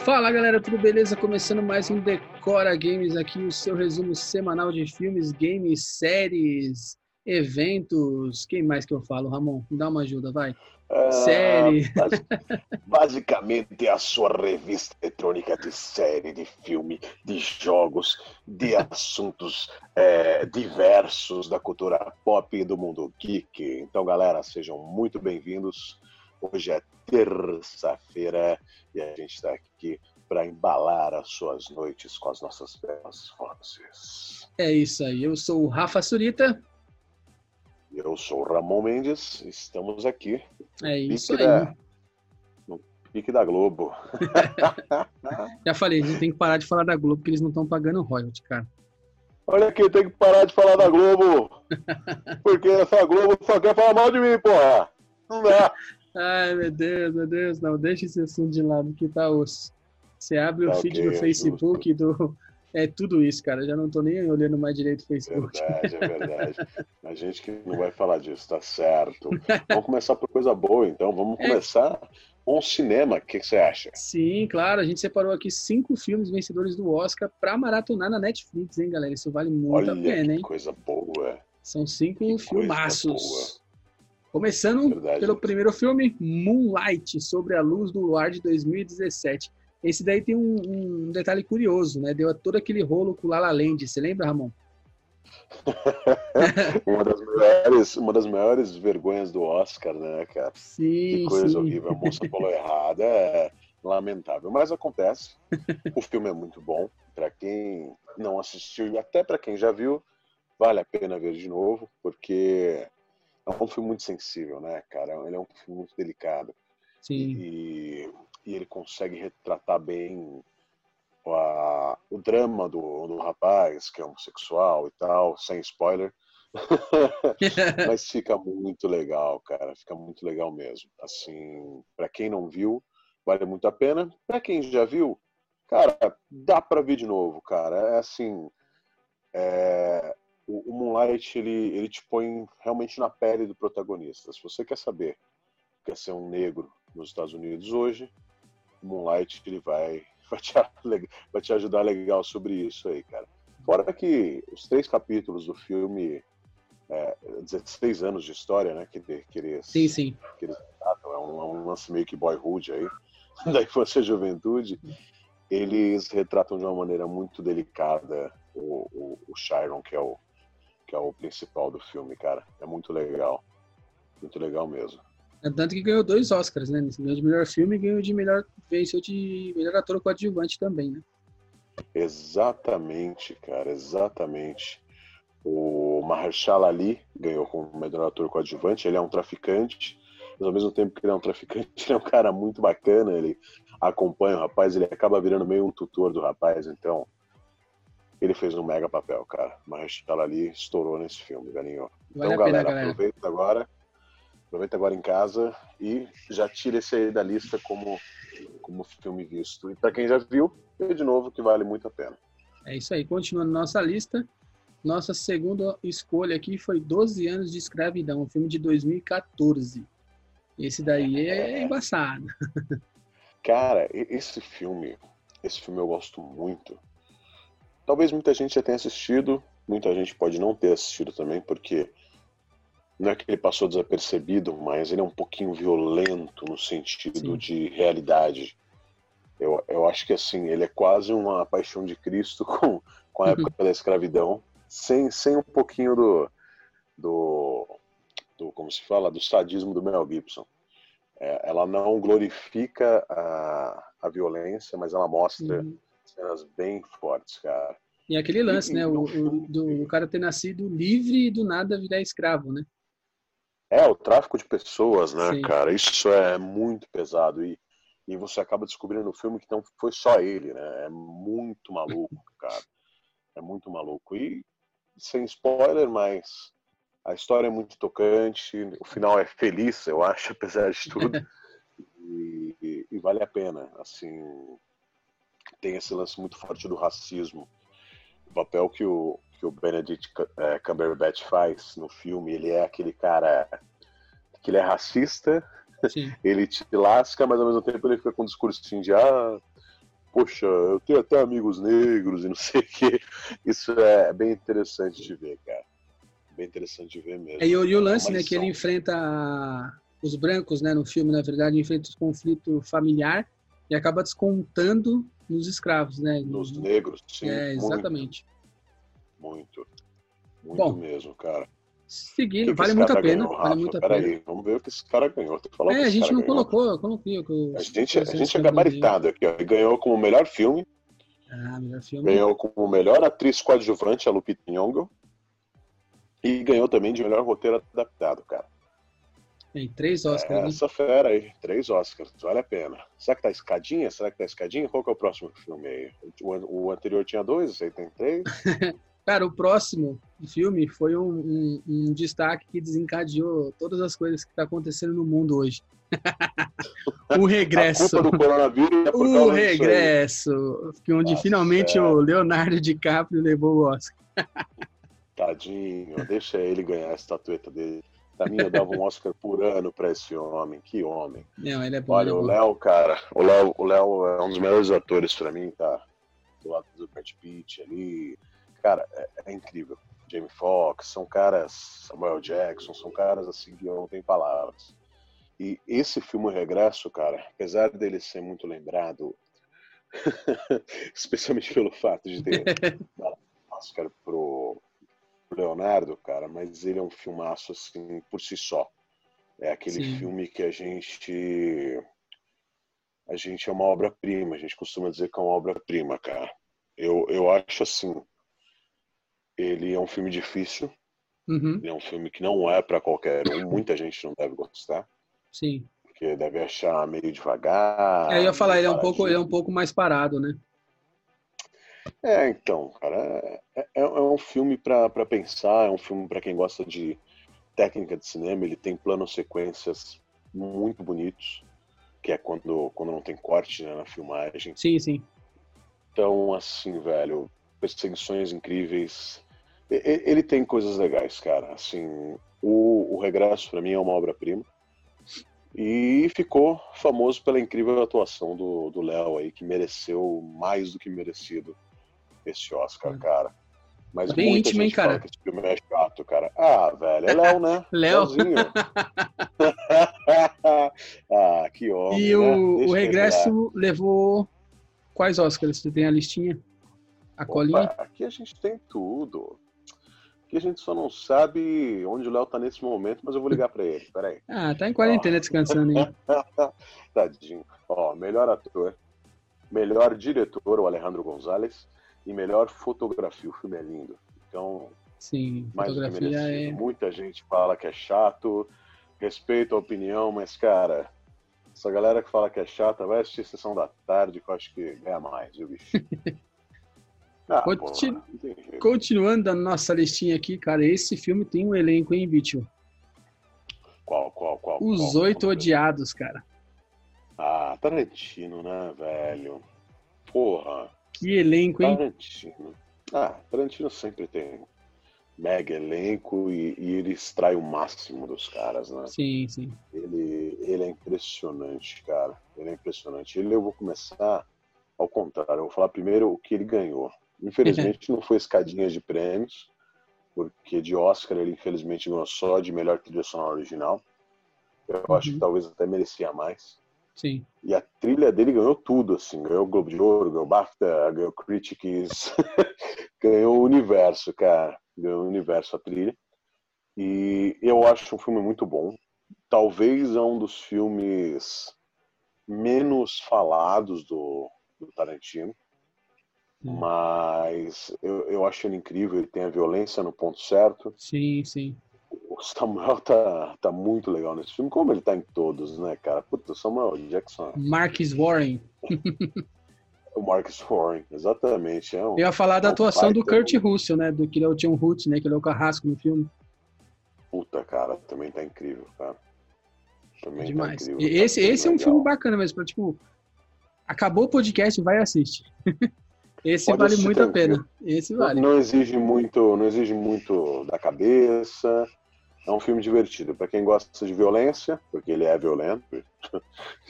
Fala galera, tudo beleza? Começando mais um Decora Games aqui, o seu resumo semanal de filmes, games, séries, eventos. Quem mais que eu falo, Ramon? Me dá uma ajuda, vai. Ah, Série. basi- basicamente é a sua revista eletrônica de série, de filme, de jogos, de assuntos é, diversos da cultura pop e do mundo geek. Então, galera, sejam muito bem-vindos. Hoje é terça-feira e a gente está aqui para embalar as suas noites com as nossas belas vozes. É isso aí, eu sou o Rafa Surita. Eu sou o Ramon Mendes, estamos aqui É isso aí. da, no pique da Globo. Já falei, a gente tem que parar de falar da Globo, porque eles não estão pagando royalty, cara. Olha aqui, tem que parar de falar da Globo. Porque essa Globo só quer falar mal de mim, porra. Não dá. Ai, meu Deus, meu Deus, não, deixa esse assunto de lado que tá osso. Você abre o Tá feed ok, do é Facebook do. É tudo isso, cara. Já não tô nem olhando mais direito o Facebook. Verdade, é verdade. A gente que não vai falar disso, tá certo. Vamos começar por coisa boa, então. Vamos É. começar com o cinema. O que que você acha? Sim, claro, a gente separou aqui cinco filmes vencedores do Oscar pra maratonar na Netflix, hein, galera? Isso vale muito Olha a pena, que hein? coisa boa. São cinco que coisa filmaços. Começando Verdade. pelo primeiro filme, Moonlight, sobre a luz do luar de 2017. Esse daí tem um, um detalhe curioso, né? Deu todo aquele rolo com o La La Land. Você lembra, Ramon? Uma das maiores, uma das maiores vergonhas do Oscar, né, cara? Sim, Que coisa sim. horrível. A moça falou errada, é lamentável. Mas acontece. O filme é muito bom. Para quem não assistiu e até para quem já viu, vale a pena ver de novo, porque é um filme muito sensível, né, cara? Ele é um filme muito delicado. Sim, E, e ele consegue retratar bem a- o drama do, do rapaz, que é homossexual e tal, sem spoiler. Mas fica muito legal, cara. Fica muito legal mesmo. Assim, para quem não viu, vale muito a pena. Para quem já viu, cara, dá para ver de novo, cara. É assim, é, o, o Moonlight ele, ele te põe realmente na pele do protagonista. Se você quer saber, quer ser um negro nos Estados Unidos hoje, o Moonlight ele vai vai te, vai te ajudar legal sobre isso aí, cara. Fora que os três capítulos do filme é, 16 anos de história, né? Que, que eles, sim, sim. que eles tratam, é um, é um lance meio que boyhood aí, da infância e juventude. Eles retratam de uma maneira muito delicada o, o, o Chiron, que é o, que é o principal do filme, cara. É muito legal. Muito legal mesmo. É Tanto que ganhou dois Oscars, né? Ganhou de melhor filme e ganhou de melhor. Venceu de melhor ator coadjuvante também, né? Exatamente, cara, exatamente. O Mahershala Ali ganhou como melhor ator coadjuvante. Ele é um traficante, mas ao mesmo tempo que ele é um traficante, ele é um cara muito bacana. Ele acompanha o rapaz, ele acaba virando meio um tutor do rapaz. Então, ele fez um mega papel, cara. Mahershala Ali estourou nesse filme. Vale então, a pena, galera, galera. aproveita agora, aproveita agora em casa e já tira esse aí da lista como como filme visto. E para quem já viu, vê de novo que vale muito a pena. É isso aí. Continuando nossa lista, nossa segunda escolha aqui foi 12 anos de escravidão, um filme de 2014. Esse daí é embaçado. Cara, esse filme, esse filme eu gosto muito. Talvez muita gente já tenha assistido, muita gente pode não ter assistido também, porque não é que ele passou desapercebido, mas ele é um pouquinho violento no sentido Sim. de realidade. Eu, eu acho que assim, ele é quase uma paixão de Cristo com, com a Uhum. época da escravidão, sem, sem um pouquinho do, do, do, como se fala, do sadismo do Mel Gibson. É, ela não glorifica a, a violência, mas ela mostra Uhum. Cenas bem fortes, cara. E aquele lance, né? O, o- do, o cara ter nascido livre e do nada virar escravo, né? É, o tráfico de pessoas, né, Sim. cara? Isso é muito pesado. E, e você acaba descobrindo no filme que não foi só ele, né? É muito maluco, cara. É muito maluco. E sem spoiler, mas a história é muito tocante. O final é feliz, eu acho, apesar de tudo. E, e- e vale a pena. Assim, tem esse lance muito forte do racismo. O papel que o, que o Benedict eh, Cumberbatch faz no filme, ele é aquele cara que ele é racista, Sim. ele te lasca, mas ao mesmo tempo ele fica com um discursinho de ah, poxa, eu tenho até amigos negros e não sei o quê. Isso é bem interessante de ver, cara. Bem interessante de ver mesmo. É, e, o, e o lance, né, que ele enfrenta os brancos, né, no filme, na verdade, enfrenta o conflito familiar e acaba descontando nos escravos, né? Nos negros, sim. É, exatamente. Muito. Muito, Bom, mesmo, cara. Seguindo, vale muito a pena. Ganhou, vale muito a pena. Aí, vamos ver o que esse cara ganhou. É, a gente não colocou, eu coloquei. Eu, a gente, a gente é gabaritado aqui, ó. Ele ganhou como melhor filme. Ah, melhor filme. Ganhou como melhor atriz coadjuvante, a Lupita Nyong'o. E ganhou também de melhor roteiro adaptado, cara. Tem três Oscars. É, essa fera aí, três Oscars, vale a pena. Será que tá escadinha? Será que tá escadinha? Qual que é o próximo filme aí? O, o anterior tinha dois, esse aí tem três? Cara, o próximo filme foi um, um, um, destaque que desencadeou todas as coisas que está acontecendo no mundo hoje. o regresso. A culpa do coronavírus é por o regresso, onde Nossa, finalmente é. o Leonardo DiCaprio levou o Oscar. Tadinho, deixa ele ganhar a estatueta dele. Pra mim, eu dava um Oscar por ano pra esse homem. Que homem. Não, ele é bom. Olha, é o Léo, cara, o Léo, o Léo é um dos melhores atores pra mim, tá? Do lado do Brad Pitt ali. Cara, é, é incrível. Jamie Foxx, são caras, Samuel Jackson, são caras assim que não tenho palavras. E esse filme Regresso, cara, apesar dele ser muito lembrado, especialmente pelo fato de ter dado Oscar pro Leonardo, cara, mas ele é um filmaço assim por si só. É aquele Sim. filme que a gente a gente é uma obra-prima, a gente costuma dizer que é uma obra-prima, cara. Eu, eu acho assim, ele é um filme difícil, uhum. é um filme que não é para qualquer um, muita gente não deve gostar. Sim. Porque deve achar meio devagar. É, eu ia falar, ele é um pouco, ele é um pouco mais parado, né? É, então, cara, é, é, é um filme para pensar, é um filme para quem gosta de técnica de cinema, ele tem planos sequências muito bonitos, que é quando, quando não tem corte né, na filmagem. Sim, sim. Então, assim, velho, perseguições incríveis. Ele tem coisas legais, cara. Assim, o, o Regresso, para mim, é uma obra-prima. E ficou famoso pela incrível atuação do Léo aí, que mereceu mais do que merecido esse Oscar, cara. Mas tá Bem íntimo, hein, cara? Que esse filme é chato, cara. Ah, velho, é Léo, né? Léo. ah, que homem. E o, né? o Regresso levou quais Oscars? Você tem a listinha? A Opa, colinha? Aqui a gente tem tudo. Aqui a gente só não sabe onde o Léo tá nesse momento, mas eu vou ligar para ele. Peraí. Ah, tá em quarentena descansando aí. Tadinho. Ó, melhor ator, melhor diretor, o Alejandro Gonzalez, e melhor fotografia. O filme é lindo. Então, Sim, mais fotografia é... Muita gente fala que é chato, respeito a opinião, mas, cara, essa galera que fala que é chata vai assistir Sessão da Tarde, que eu acho que ganha mais, viu, bicho? Ah, Continu... Continuando a nossa listinha aqui, cara, esse filme tem um elenco, hein, Bicho? Qual, qual, qual? Os qual, Oito Odiados, cara. Ah, Tarantino, né, velho? Porra. Que elenco, hein? Tarantino. Ah, Tarantino sempre tem mega elenco e, e, ele extrai o máximo dos caras, né? Sim, sim. Ele, ele é impressionante, cara. Ele é impressionante. Ele eu vou começar ao contrário. Eu vou falar primeiro o que ele ganhou. Infelizmente não foi escadinha de prêmios, porque de Oscar ele infelizmente ganhou só de melhor trilha sonora original. Eu uhum. acho que talvez até merecia mais. Sim. E a trilha dele ganhou tudo, assim, ganhou o Globo de Ouro, ganhou BAFTA, ganhou Critics, ganhou o universo, cara, ganhou o universo a trilha. E eu acho um filme muito bom. Talvez é um dos filmes menos falados do, do Tarantino. Mas eu, eu acho ele incrível, ele tem a violência no ponto certo. Sim, sim. O Samuel tá, tá muito legal nesse filme, como ele tá em todos, né, cara? Puta, Samuel Jackson. Marcus Warren. o Marcus Warren, exatamente. É um, eu ia falar da é um atuação do Kurt Russell, né? Do que ele é o John Hoot, né? Que ele é o carrasco no filme. Puta, cara, também tá incrível, cara. Também é demais. Tá incrível, esse, tá esse é um filme bacana mesmo, pra, tipo, acabou o podcast, vai e assiste. Esse Pode vale muito a pena. Esse vale. Não, não, exige muito, não exige muito da cabeça. É um filme divertido para quem gosta de violência, porque ele é violento.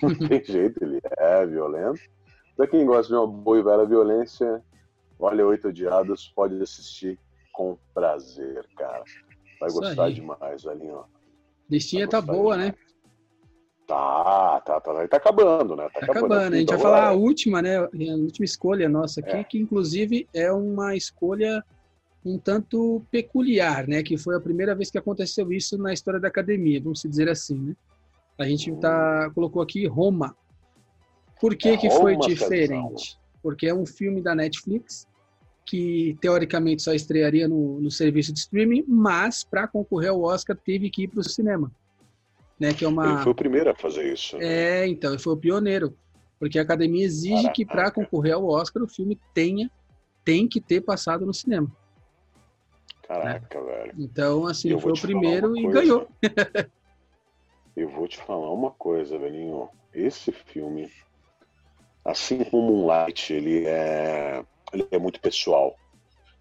não tem jeito, ele é violento. Pra quem gosta de uma boa e velha violência, olha Oito Odiados, pode assistir com prazer, cara. Vai Isso gostar aí. demais, velhinho. ó. Listinha tá boa, demais. né? Tá, tá, tá. Tá acabando, né? Tá acabando. A gente Então, vai falar a última, né? A última escolha nossa aqui, É. que inclusive é uma escolha um tanto peculiar, né? Que foi a primeira vez que aconteceu isso na história da academia, vamos dizer assim, né? A gente tá, colocou aqui Roma. Por que, É, que foi Roma, diferente? Porque é um filme da Netflix que teoricamente só estrearia no, no serviço de streaming, mas para concorrer ao Oscar teve que ir para o cinema, né? Que é uma Ele foi o primeiro a fazer isso. né? é, então, ele foi o pioneiro. Porque a academia exige que para Caraca. concorrer ao Oscar o filme tenha tem que ter passado no cinema. Caraca, velho. Então, assim, Eu foi o primeiro e coisa. ganhou. Eu vou te falar uma coisa, velhinho. Esse filme, assim como Moonlight, ele é, ele é muito pessoal.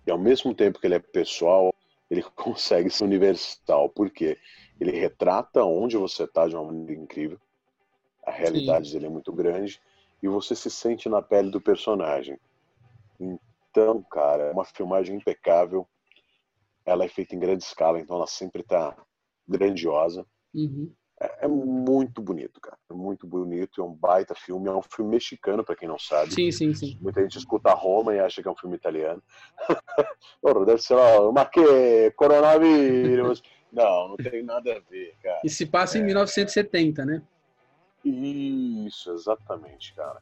E ao mesmo tempo que ele é pessoal, ele consegue ser universal. Por quê? Ele retrata onde você está de uma maneira incrível. A realidade dele é muito grande. E você se sente na pele do personagem. Então, cara, é uma filmagem impecável. Ela é feita em grande escala, então ela sempre está grandiosa. Uhum. É, é muito bonito, cara. É muito bonito. É um baita filme. É um filme mexicano, pra quem não sabe. Sim, sim, sim. Muita gente escuta Roma e acha que é um filme italiano. Porra, deve ser lá, mas que coronavírus. Não, não tem nada a ver, cara. E se passa em 1970, né? Isso, exatamente, cara.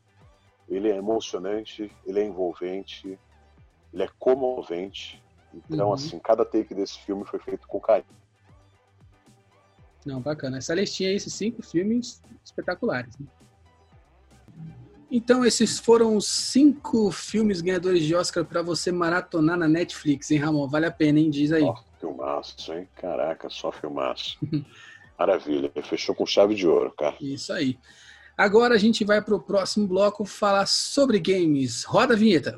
Ele é emocionante, ele é envolvente, ele é comovente. Então, Uhum. assim, cada take desse filme foi feito com carinho. Não, bacana. Essa listinha aí, esses cinco filmes espetaculares. né? Então, esses foram os cinco filmes ganhadores de Oscar para você maratonar na Netflix, hein, Ramon? Vale a pena, hein? Diz aí. Ó, filmaço, hein? Caraca, só filmaço. Maravilha, fechou com chave de ouro, cara. Isso aí. Agora a gente vai para o próximo bloco falar sobre games. Roda a vinheta.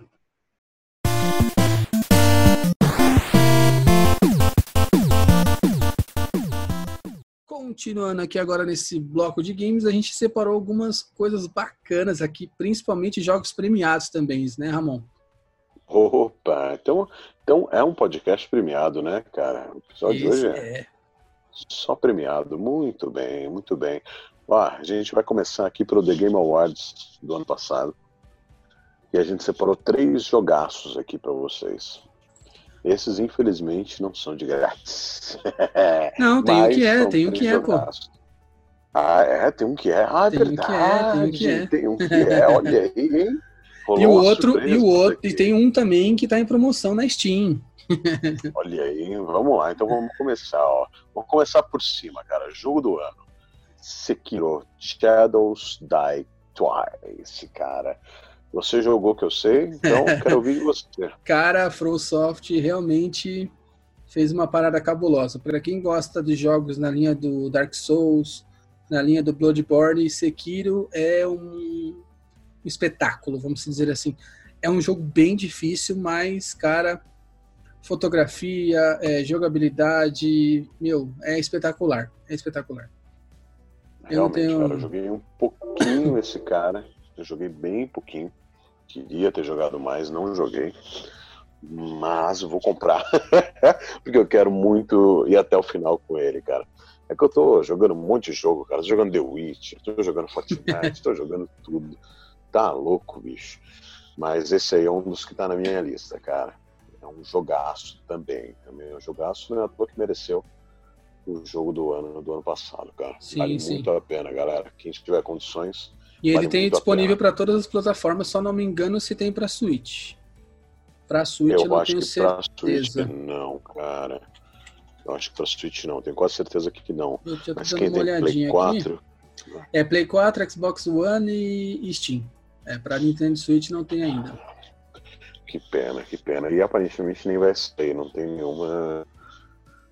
Continuando aqui agora nesse bloco de games, a gente separou algumas coisas bacanas aqui, principalmente jogos premiados também, né, Ramon? Opa, então, então é um podcast premiado, né, cara? O episódio de hoje é é. só premiado. Muito bem, muito bem. Ó, a gente vai começar aqui pelo The Game Awards do ano passado. E a gente separou três jogaços aqui para vocês. Esses, infelizmente, não são de grátis. Não, tem Mas que é, tem três que é, pô. Ah, é? Tem um que é? Ah, é Tem um que é, verdade. tem um que é. Tem um que é, olha aí, hein? Rolou E o outro, e o outro, e tem um também que está em promoção na Steam. Olha aí, vamos lá. Então vamos começar, ó. Vamos começar por cima, cara. Jogo do ano. Sekiro Shadows Die Twice, cara. Você jogou que eu sei, então quero ouvir de você. Cara, a FromSoft realmente fez uma parada cabulosa. Para quem gosta de jogos na linha do Dark Souls, na linha do Bloodborne, Sekiro é um espetáculo, vamos dizer assim. É um jogo bem difícil, mas, cara, fotografia, é, jogabilidade, meu, é espetacular. É espetacular. Eu Realmente, tenho- cara, eu joguei um pouquinho esse cara. Eu joguei bem pouquinho. Queria ter jogado mais, não joguei. Mas vou comprar. Porque eu quero muito ir até o final com ele, cara. É que eu tô jogando um monte de jogo, cara. Tô jogando The Witch, tô jogando Fortnite, tô jogando tudo. Tá louco, bicho. Mas esse aí é um dos que tá na minha lista, cara. É um jogaço também. Também é um jogaço, não é à toa que mereceu o jogo do ano do ano passado, cara. Sim, vale sim. muito a pena, galera. Quem tiver condições, E ele tem disponível para todas as plataformas, só não me engano se tem para Switch. Para Switch eu, eu não acho tenho pra Switch certeza. não, cara. Eu acho que pra Switch não, tenho quase certeza que não. Eu já tô Mas quem uma tem Play olhadinha aqui. 4, É Play 4, Xbox One e e Steam. É, para Nintendo Switch não tem ainda. que pena, que pena. E aparentemente nem vai sair, não tem nenhuma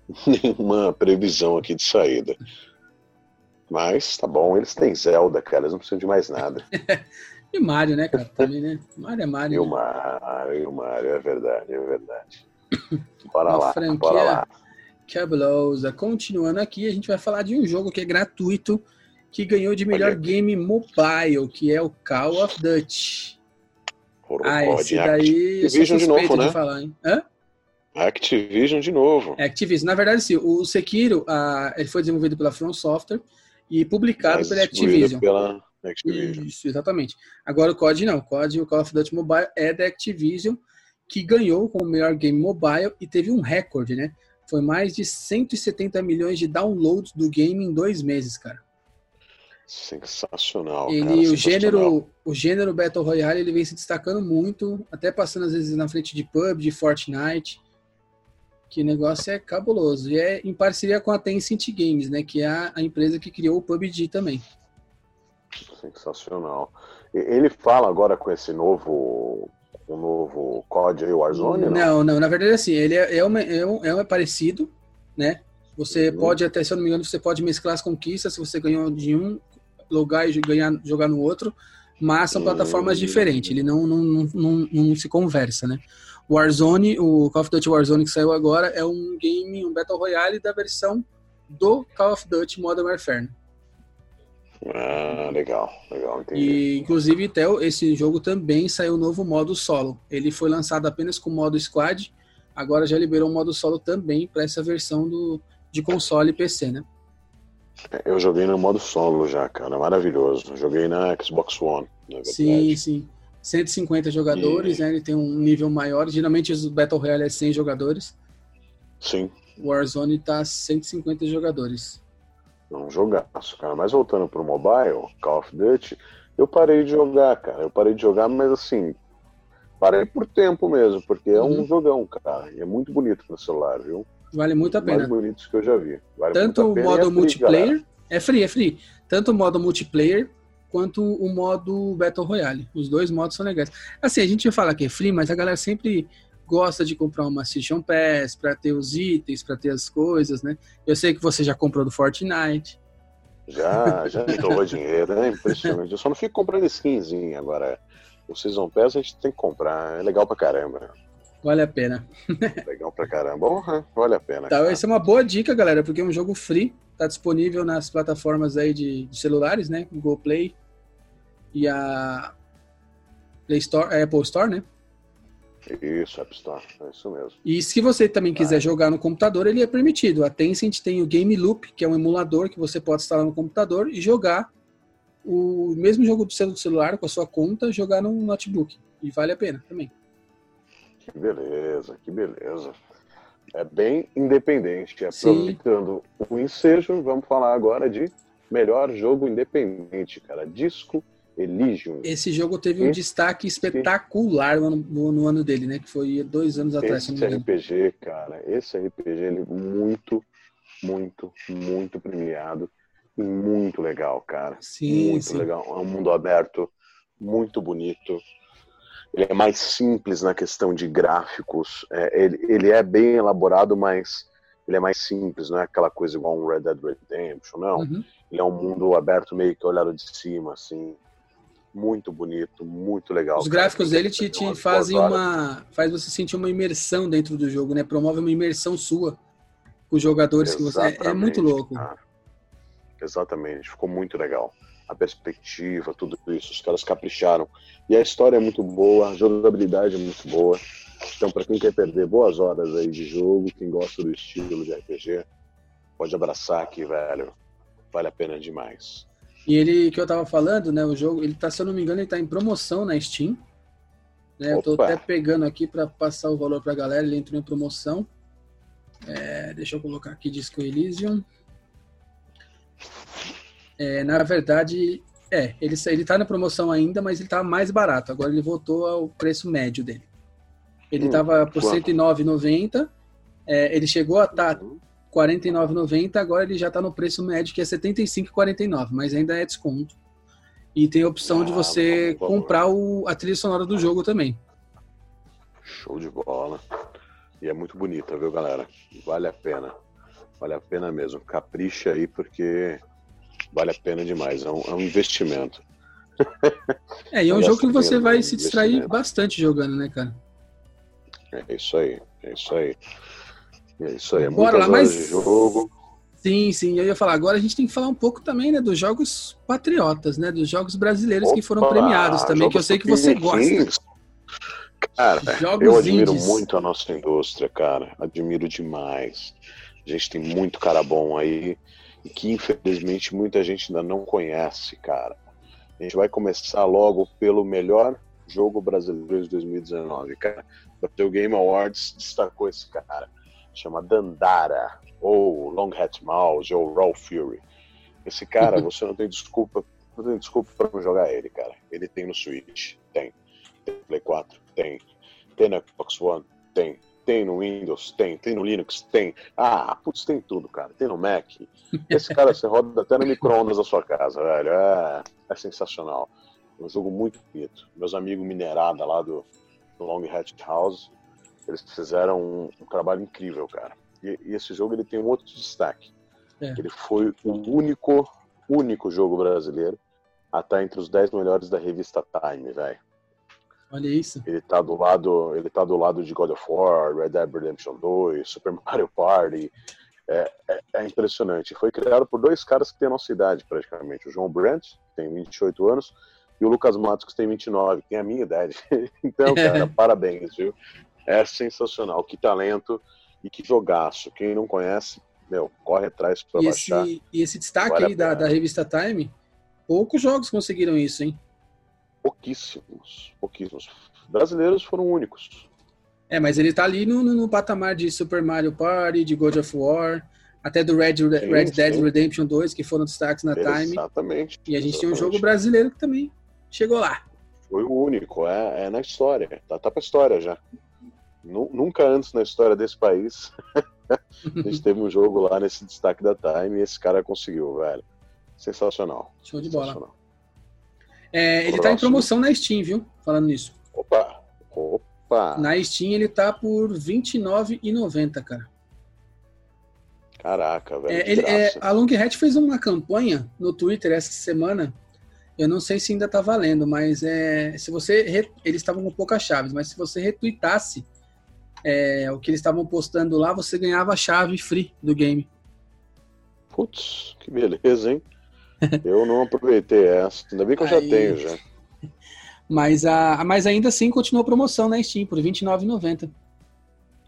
nenhuma previsão aqui de saída. Mas tá bom, eles têm Zelda, cara, eles não precisam de mais nada. E Mario, né, cara? Também, né? Mario é Mario. E o né? Mario, e o Mario, é verdade, é verdade. Bora Uma lá, franquia bora lá. Cabulosa. Continuando aqui, a gente vai falar de um jogo que é gratuito que ganhou de melhor game mobile, que é o Call of Duty. ah, esse daí Activision de novo, né? De falar, hein? Hã? Activision de novo. Activision. Na verdade, sim, o Sekiro, uh, ele foi desenvolvido pela From Software e publicado pela Activision. Pela Activision. Isso, exatamente. Agora o COD não. O COD, o Call of Duty Mobile, é da Activision, que ganhou como melhor game mobile e teve um recorde, né? Foi mais de 170 milhões de downloads do game em dois meses, cara. Sensacional. Ele, cara, o sensacional. gênero, o gênero Battle Royale, ele vem se destacando muito, até passando às vezes na frente de PUBG, de Fortnite. Que negócio é cabuloso. E é em parceria com a Tencent Games, né? Que é a, a empresa que criou o PUBG também. Sensacional. Ele fala agora com esse novo o novo COD aí, Warzone? Não, não, não na verdade assim, ele é, é, uma, é, um, é um parecido, né? Você uhum. pode até, se eu não me engano, você pode mesclar as conquistas, se você ganhou de um, logar e ganhar, jogar no outro, mas são plataformas uhum. diferentes, ele não, não, não, não, não se conversa, né? Warzone, o Call of Duty Warzone que saiu agora é um game, um Battle Royale da versão do Call of Duty Modern Warfare. Ah, legal, legal, entendi. E, inclusive, até esse jogo também saiu o novo modo solo. Ele foi lançado apenas com modo squad, agora já liberou o modo solo também para essa versão do, de console e PC, né? Eu joguei no modo solo já, cara, maravilhoso. Joguei na Xbox One, na Sim, sim. 150 jogadores, e... né? Ele tem um nível maior. Geralmente os Battle Royale é 100 jogadores. Sim. O Warzone tá 150 jogadores. É um jogaço, cara. Mas voltando pro mobile, Call of Duty, eu parei de jogar, cara. Eu parei de jogar, mas assim, parei por tempo mesmo, porque é um uhum. jogão, cara. E é muito bonito no celular, viu? Vale muito a pena. Mais bonitos que eu já vi. Vale Tanto o modo é free, multiplayer, galera. é free, é free. Tanto o modo multiplayer quanto o modo Battle Royale. Os dois modos são legais. Assim, a gente vai falar que é free, mas a galera sempre gosta de comprar uma Season Pass para ter os itens, para ter as coisas, né? Eu sei que você já comprou do Fortnite. Já, já me doou dinheiro, é impressionante. Eu só não fico comprando skinzinho agora. O Season Pass a gente tem que comprar, é legal pra caramba. Vale a pena. legal pra caramba, uhum, vale a pena. Tá, essa é uma boa dica, galera, porque é um jogo free, tá disponível nas plataformas aí de, de celulares, né? Google Play e a Play Store, a Apple Store, né? Isso, App Store, é isso mesmo. E se você também quiser ah. jogar no computador, ele é permitido. A Tencent tem o Game Loop, que é um emulador que você pode instalar no computador e jogar o mesmo jogo do celular com a sua conta, jogar no notebook. E vale a pena também. Que beleza, que beleza. É bem independente. Aproveitando Sim. o ensejo, vamos falar agora de melhor jogo independente, cara. Disco Elysium. Esse jogo teve um destaque espetacular no ano, no ano, dele, né? Que foi dois anos atrás. Esse RPG, cara, esse RPG ele muito, muito, muito premiado e muito legal, cara. Sim, muito sim. legal. É um mundo aberto, muito bonito. Ele é mais simples na questão de gráficos. É, ele, ele é bem elaborado, mas ele é mais simples, não é aquela coisa igual um Red Dead Redemption, não. Uhum. Ele é um mundo aberto meio que olhado de cima, assim muito bonito, muito legal. Os gráficos dele te, te fazem uma. faz você sentir uma imersão dentro do jogo, né? Promove uma imersão sua com os jogadores Exatamente, que você. É, é muito louco. Cara. Exatamente, ficou muito legal. A perspectiva, tudo isso, os caras capricharam. E a história é muito boa, a jogabilidade é muito boa. Então, para quem quer perder boas horas aí de jogo, quem gosta do estilo de RPG, pode abraçar aqui, velho. Vale a pena demais. E ele, que eu tava falando, né, o jogo, ele tá, se eu não me engano, ele tá em promoção na Steam. Né, eu tô até pegando aqui para passar o valor pra galera, ele entrou em promoção. É, deixa eu colocar aqui Disco Elysium. É, na verdade, é, ele, ele tá na promoção ainda, mas ele tá mais barato. Agora ele voltou ao preço médio dele. Ele hum, tava por R$ 109,90. É, ele chegou a estar tá uhum. 49,90, agora ele já está no preço médio que é 75,49, mas ainda é desconto. E tem a opção ah, de você vamos. comprar o, a trilha sonora do jogo também. Show de bola. E é muito bonita, viu, galera? Vale a pena. Vale a pena mesmo. Capricha aí, porque vale a pena demais. É um, é um investimento. É, e é um jogo que você vai se distrair bastante jogando, né, cara? É isso aí, é isso aí. É isso aí, é Bora lá, mas... de jogo. Sim, sim, eu ia falar. Agora a gente tem que falar um pouco também, né, dos jogos patriotas, né, dos jogos brasileiros Opa, que foram premiados também, que eu sei que você gosta. Cara, jogos eu admiro indies. muito a nossa indústria, cara. Admiro demais. A gente tem muito cara bom aí e que infelizmente muita gente ainda não conhece, cara. A gente vai começar logo pelo melhor jogo brasileiro de 2019, cara. O Game Awards destacou esse cara. Chama Dandara, ou Long Hat Mouse, ou Raw Fury. Esse cara, você não tem desculpa, não tem desculpa para não jogar ele, cara. Ele tem no Switch, tem. Tem no Play 4, tem. Tem no Xbox One, tem. Tem no Windows, tem. Tem no Linux, tem. Ah, putz, tem tudo, cara. Tem no Mac. Esse cara você roda até no micro-ondas da sua casa, velho. É, é sensacional. É um jogo muito bonito. Meus amigos Minerada lá do, do Long Hat House, eles fizeram um, um trabalho incrível, cara. E, e, esse jogo ele tem um outro destaque. É. Ele foi o único, único jogo brasileiro a estar entre os 10 melhores da revista Time, velho. Olha isso. Ele tá do lado, ele tá do lado de God of War, Red Dead Redemption 2, Super Mario Party. É, é, é, impressionante. Foi criado por dois caras que têm a nossa idade, praticamente. O João Brandt, que tem 28 anos, e o Lucas Matos, que tem 29, que tem a minha idade. então, cara, parabéns, viu? É sensacional. Que talento e que jogaço. Quem não conhece, meu, corre atrás para baixar. Esse, e esse destaque vale aí da, da revista Time, poucos jogos conseguiram isso, hein? Pouquíssimos, pouquíssimos. Brasileiros foram únicos. É, mas ele tá ali no, no, no patamar de Super Mario Party, de God of War, até do Red, sim, Red Dead Redemption 2, que foram destaques na Time. Exatamente. E a gente exatamente. tem um jogo brasileiro que também chegou lá. Foi o único, é, é na história. Tá, tá pra história já. Nunca antes na história desse país a gente teve um jogo lá nesse destaque da Time e esse cara conseguiu, velho. Sensacional. Show de bola. É, ele tá em promoção na Steam, viu? Falando nisso. Opa! Opa! Na Steam ele tá por R$29,90, cara. Caraca, velho. É, ele, é, a Long Hat fez uma campanha no Twitter essa semana eu não sei se ainda tá valendo, mas é, se você. Re, eles estavam com poucas chaves, mas se você retweetasse é, o que eles estavam postando lá, você ganhava a chave free do game. Putz, que beleza, hein? Eu não aproveitei essa. Ainda bem que eu Aí... já tenho já. Mas, a, mas ainda assim continua a promoção na Steam por R$29,90.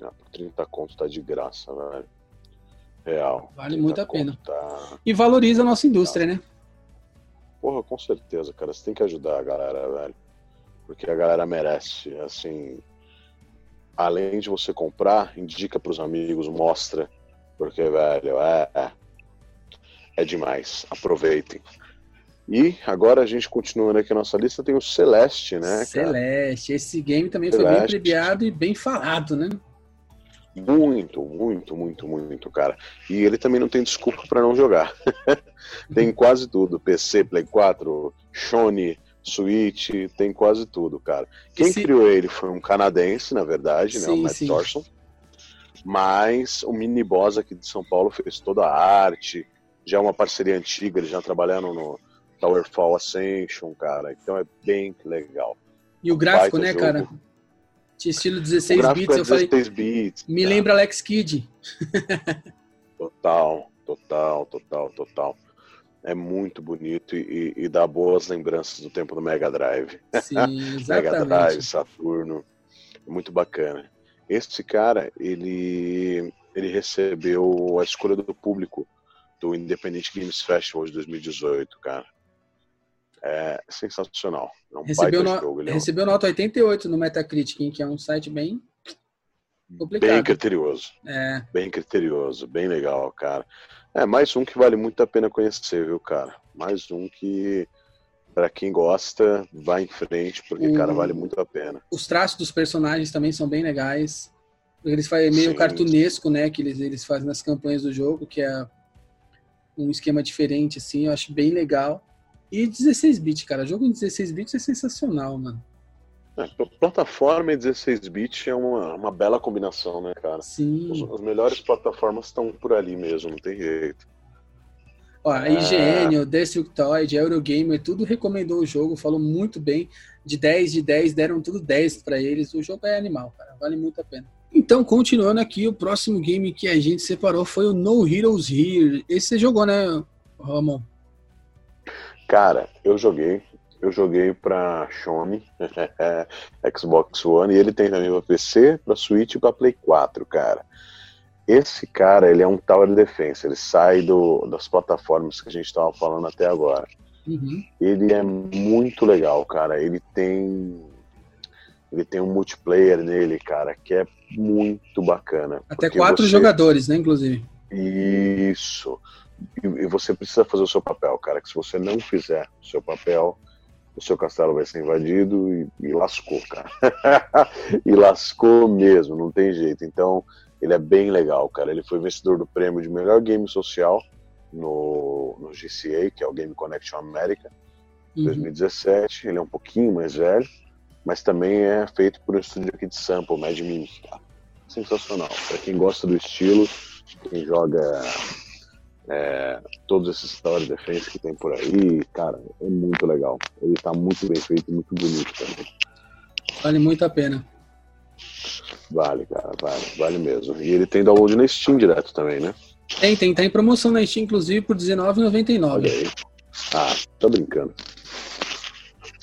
Ah, por 30 conto tá de graça, velho. Real. Vale muito a pena. Tá... E valoriza a nossa indústria, tá. né? Porra, com certeza, cara. Você tem que ajudar a galera, velho. Porque a galera merece. Assim, além de você comprar, indica pros amigos, mostra. Porque, velho, é, é, é demais. Aproveitem. E agora a gente continuando aqui a nossa lista, tem o Celeste, né? Celeste. Cara? Esse game também Celeste. foi bem premiado e bem falado, né? Muito, muito, muito, muito, cara. E ele também não tem desculpa para não jogar. tem quase tudo: PC, Play 4, Sony, Switch, tem quase tudo, cara. Quem Esse... criou ele foi um canadense, na verdade, sim, né? O Matt sim. Thorson. Mas o Mini Boss aqui de São Paulo fez toda a arte. Já é uma parceria antiga, eles já trabalhando no Towerfall Ascension, cara. Então é bem legal. E o gráfico, né, jogo. cara? estilo 16 bits, é eu falei. bits, me lembra Alex Kidd. total, total, total, total. É muito bonito e, e, dá boas lembranças do tempo do Mega Drive. Sim. Mega Drive, Saturno. Muito bacana. Esse cara, ele, ele recebeu a escolha do público do Independent Games Festival de 2018, cara é sensacional. É um recebeu, no, jogo, é recebeu nota 88 no Metacritic, que é um site bem complicado. Bem criterioso. É. Bem criterioso, bem legal, cara. É, mais um que vale muito a pena conhecer, viu, cara? Mais um que, para quem gosta, vai em frente, porque, o... cara, vale muito a pena. Os traços dos personagens também são bem legais. Eles fazem meio Sim. cartunesco, né, que eles, eles fazem nas campanhas do jogo, que é um esquema diferente, assim, eu acho bem legal. E 16 bits, cara. Jogo em 16 bits é sensacional, mano. É, plataforma e 16 bits é uma, uma bela combinação, né, cara? Sim. Os, as melhores plataformas estão por ali mesmo, não tem jeito. Ó, a IGN, é... o Destructoid, Eurogamer, tudo recomendou o jogo, falou muito bem. De 10 de 10, deram tudo 10 para eles. O jogo é animal, cara. Vale muito a pena. Então, continuando aqui, o próximo game que a gente separou foi o No Heroes Here. Esse você jogou, né, Ramon? Cara, eu joguei. Eu joguei pra Xiaomi, Xbox One, e ele tem também pra PC, pra Switch e pra Play 4, cara. Esse cara, ele é um Tower Defense, ele sai do, das plataformas que a gente estava falando até agora. Uhum. Ele é muito legal, cara. Ele tem ele tem um multiplayer nele, cara, que é muito bacana. Até quatro você... jogadores, né, inclusive. Isso. E você precisa fazer o seu papel, cara. Que se você não fizer o seu papel, o seu castelo vai ser invadido e, e lascou, cara. e lascou mesmo, não tem jeito. Então, ele é bem legal, cara. Ele foi vencedor do prêmio de melhor game social no, no GCA, que é o Game Connection America, uhum. 2017. Ele é um pouquinho mais velho, mas também é feito por um estúdio aqui de sample, Mad Min. Tá? Sensacional. Para quem gosta do estilo, quem joga é, todos esses Tower Defense que tem por aí, cara, é muito legal. Ele tá muito bem feito, muito bonito também. Vale muito a pena. Vale, cara, vale, vale mesmo. E ele tem download na Steam direto também, né? Tem, tem, tá em promoção na Steam, inclusive, por R$19,99. Olha aí. Ah, tá brincando.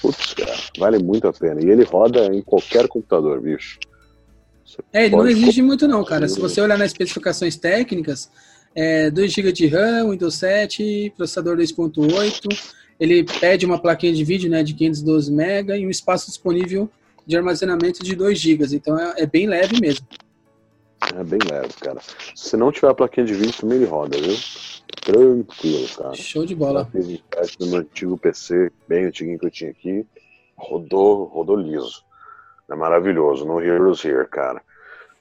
Putz, cara, vale muito a pena. E ele roda em qualquer computador, bicho. Você é, ele não exige muito não, cara. Se você olhar nas especificações técnicas, é 2 GB de RAM, Windows 7, processador 2.8, ele pede uma plaquinha de vídeo né, de 512 MB e um espaço disponível de armazenamento de 2 GB. Então é, é, bem leve mesmo. É bem leve, cara. Se não tiver a plaquinha de vídeo, também ele roda, viu? Tranquilo, cara. Show de bola. Já fiz um teste no meu antigo PC, bem antiguinho que eu tinha aqui. Rodou, rodou liso. É maravilhoso. No Heroes Here, cara.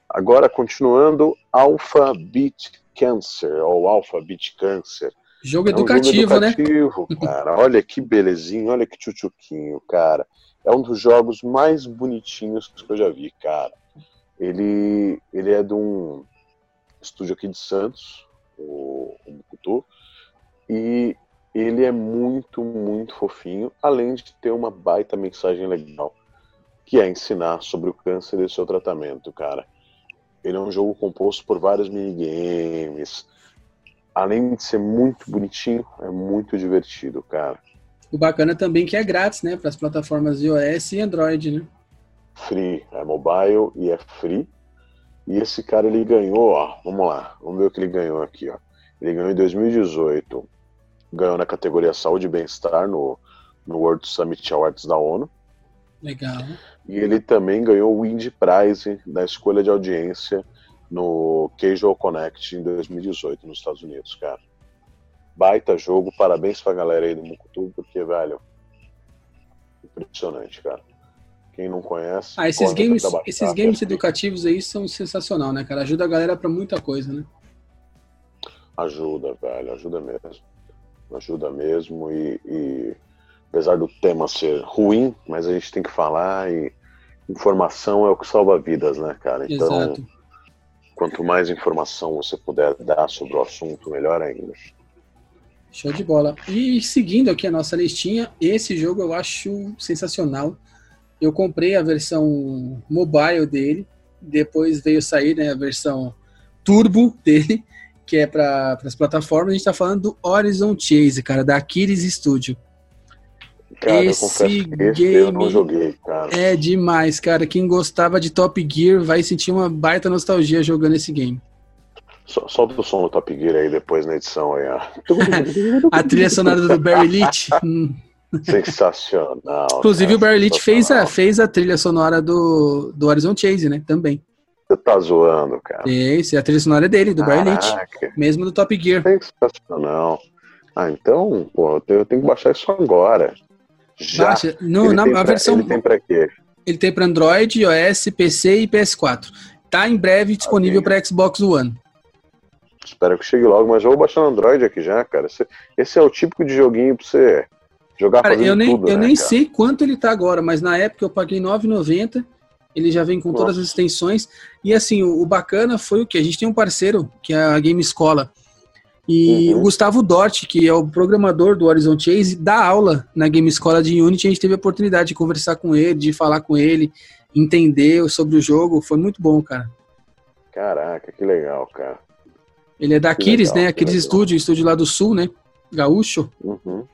Agora, continuando, Alpha Beat Cancer, ou Alpha Beat Cancer. Jogo educativo, é um jogo educativo né? cara. Olha que belezinho, olha que tchutchuquinho, cara. É um dos jogos mais bonitinhos que eu já vi, cara. Ele, ele é de um estúdio aqui de Santos, o, o Mukutu, e ele é muito, muito fofinho, além de ter uma baita mensagem legal, que é ensinar sobre o câncer e seu tratamento, cara. Ele é um jogo composto por vários minigames. Além de ser muito bonitinho, é muito divertido, cara. O bacana também que é grátis, né? Para as plataformas iOS e Android, né? Free, é mobile e é free. E esse cara ele ganhou, ó, vamos lá, vamos ver o que ele ganhou aqui, ó. Ele ganhou em 2018, ganhou na categoria Saúde e Bem-Estar no, no World Summit Awards da ONU. Legal. E ele também ganhou o Indie Prize da escolha de audiência no Casual Connect em 2018 nos Estados Unidos, cara baita jogo, parabéns pra galera aí do Mukutu, porque, velho, impressionante, cara. Quem não conhece. Ah, esses games, esses games educativos aí são sensacional, né, cara? Ajuda a galera pra muita coisa, né? Ajuda, velho, ajuda mesmo. Ajuda mesmo e, e apesar do tema ser ruim, mas a gente tem que falar e informação é o que salva vidas, né, cara? Então, Exato. quanto mais informação você puder dar sobre o assunto, melhor ainda. Show de bola. E seguindo aqui a nossa listinha, esse jogo eu acho sensacional. Eu comprei a versão mobile dele, depois veio sair né, a versão turbo dele, que é para as plataformas. A gente está falando do Horizon Chase, cara, da Aquiles Studio. Cara, esse game eu não joguei, cara. é demais, cara. Quem gostava de Top Gear vai sentir uma baita nostalgia jogando esse game. Solta o som do Top Gear aí depois na edição aí, ó. a trilha sonora do Barry Leach. Sensacional. Inclusive o Barry Leach fez a, fez a trilha sonora do, do Horizon Chase, né? Também. Você tá zoando, cara. Esse, a trilha sonora é dele, do Barry Leach. Mesmo do Top Gear. Sensacional. Ah, então, pô, eu tenho que baixar isso agora. Já. Baixa. No, na, pra, a versão. Ele tem pra quê? Ele tem pra Android, iOS, PC e PS4. Tá em breve disponível okay. para Xbox One. Espero que chegue logo, mas eu vou baixar no Android aqui já, cara. Esse é o típico de joguinho pra você jogar cara, eu nem, tudo, Eu né, nem cara? sei quanto ele tá agora, mas na época eu paguei R$ 9,90. Ele já vem com Nossa. todas as extensões. E assim, o, o, bacana foi o que? A gente tem um parceiro, que é a Game Escola. E uhum. o Gustavo Dort, que é o programador do Horizon Chase, dá aula na Game Escola de Unity. A gente teve a oportunidade de conversar com ele, de falar com ele, entender sobre o jogo. Foi muito bom, cara. Caraca, que legal, cara. Ele é da Aquiles, né? Aquiles Studio, estúdio lá do sul, né? Gaúcho. Uhum.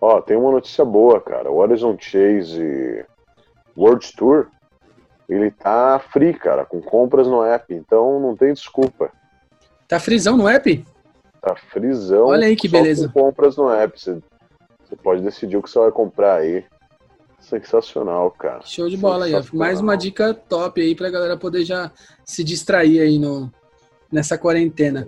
Ó, tem uma notícia boa, cara. O Horizon Chase World Tour, ele tá free, cara, com compras no app. Então não tem desculpa. Tá frisão no app? Tá frisão. Olha aí que beleza. Com compras no app. Você, você pode decidir o que você vai comprar aí. Sensacional, cara. Show de bola aí. Mais uma dica top aí pra galera poder já se distrair aí no, nessa quarentena.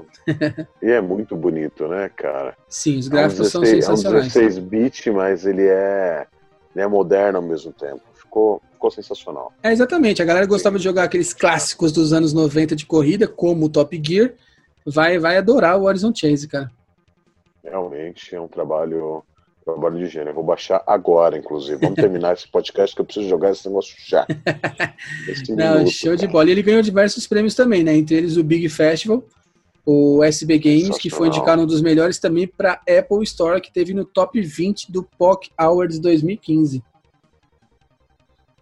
e é muito bonito, né, cara? Sim, os gráficos é um 16, são sensacionais. É um 16 bit, mas ele é, ele é moderno ao mesmo tempo. Ficou, ficou sensacional. É, exatamente. A galera gostava de jogar aqueles clássicos dos anos 90 de corrida, como o Top Gear. Vai, vai adorar o Horizon Chase, cara. Realmente é um trabalho Trabalho de gênero. Eu vou baixar agora, inclusive. Vamos terminar esse podcast que eu preciso jogar esse negócio já. Não, minuto, show cara. de bola. E ele ganhou diversos prêmios também, né? Entre eles o Big Festival, o SB Games, que foi indicado um dos melhores também para Apple Store, que teve no top 20 do POC Awards 2015.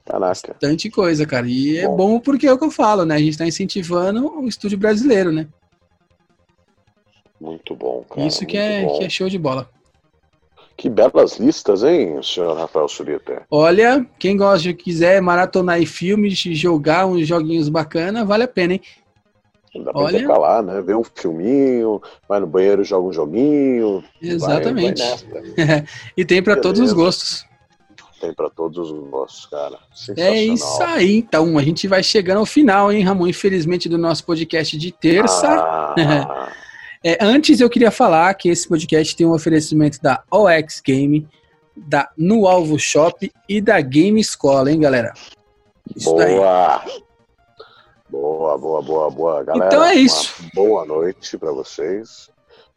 Caraca. Bastante coisa, cara. E é bom. é bom porque é o que eu falo, né? A gente está incentivando o estúdio brasileiro, né? Muito bom, cara. Isso que, é, que é show de bola. Que belas listas, hein, senhor Rafael Surita? Olha, quem gosta, de quiser maratonar filmes, jogar uns joguinhos bacana, vale a pena, hein? Dá pra Olha... intercalar, né? Ver um filminho, vai no banheiro, joga um joguinho. Exatamente. Vai, vai e tem para todos os gostos. Tem para todos os gostos, cara. É isso aí, então. A gente vai chegando ao final, hein, Ramon? Infelizmente, do nosso podcast de terça. Ah. É, antes eu queria falar que esse podcast tem um oferecimento da OX Game, da No Alvo Shop e da Game Escola, hein, galera? Isso boa! Daí. Boa, boa, boa, boa. Galera, então é isso. boa noite para vocês.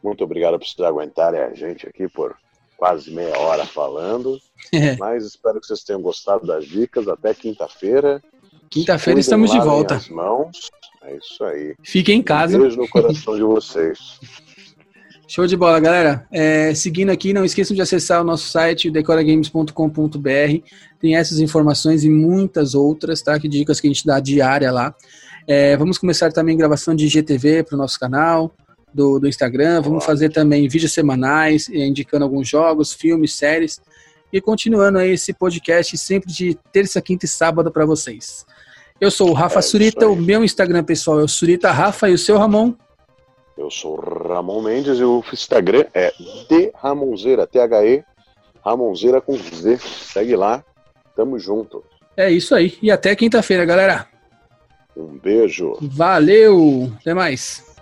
Muito obrigado por vocês aguentarem a gente aqui por quase meia hora falando. É. Mas espero que vocês tenham gostado das dicas. Até quinta-feira. Quinta-feira estamos de volta. As mãos. É isso aí. Fiquem em casa. Beijo no coração de vocês. Show de bola, galera. É, seguindo aqui, não esqueçam de acessar o nosso site, decoragames.com.br. Tem essas informações e muitas outras, tá? Que dicas que a gente dá diária lá. É, vamos começar também gravação de GTV para o nosso canal do, do Instagram. Vamos fazer também vídeos semanais, é, indicando alguns jogos, filmes, séries. E continuando aí esse podcast sempre de terça, quinta e sábado para vocês. Eu sou o Rafa é Surita, o meu Instagram pessoal é o Surita Rafa e o seu Ramon? Eu sou Ramon Mendes e o Instagram é de Ramonzeira, T-H-E, Ramonzeira com Z. Segue lá, tamo junto. É isso aí, e até quinta-feira, galera. Um beijo. Valeu, até mais.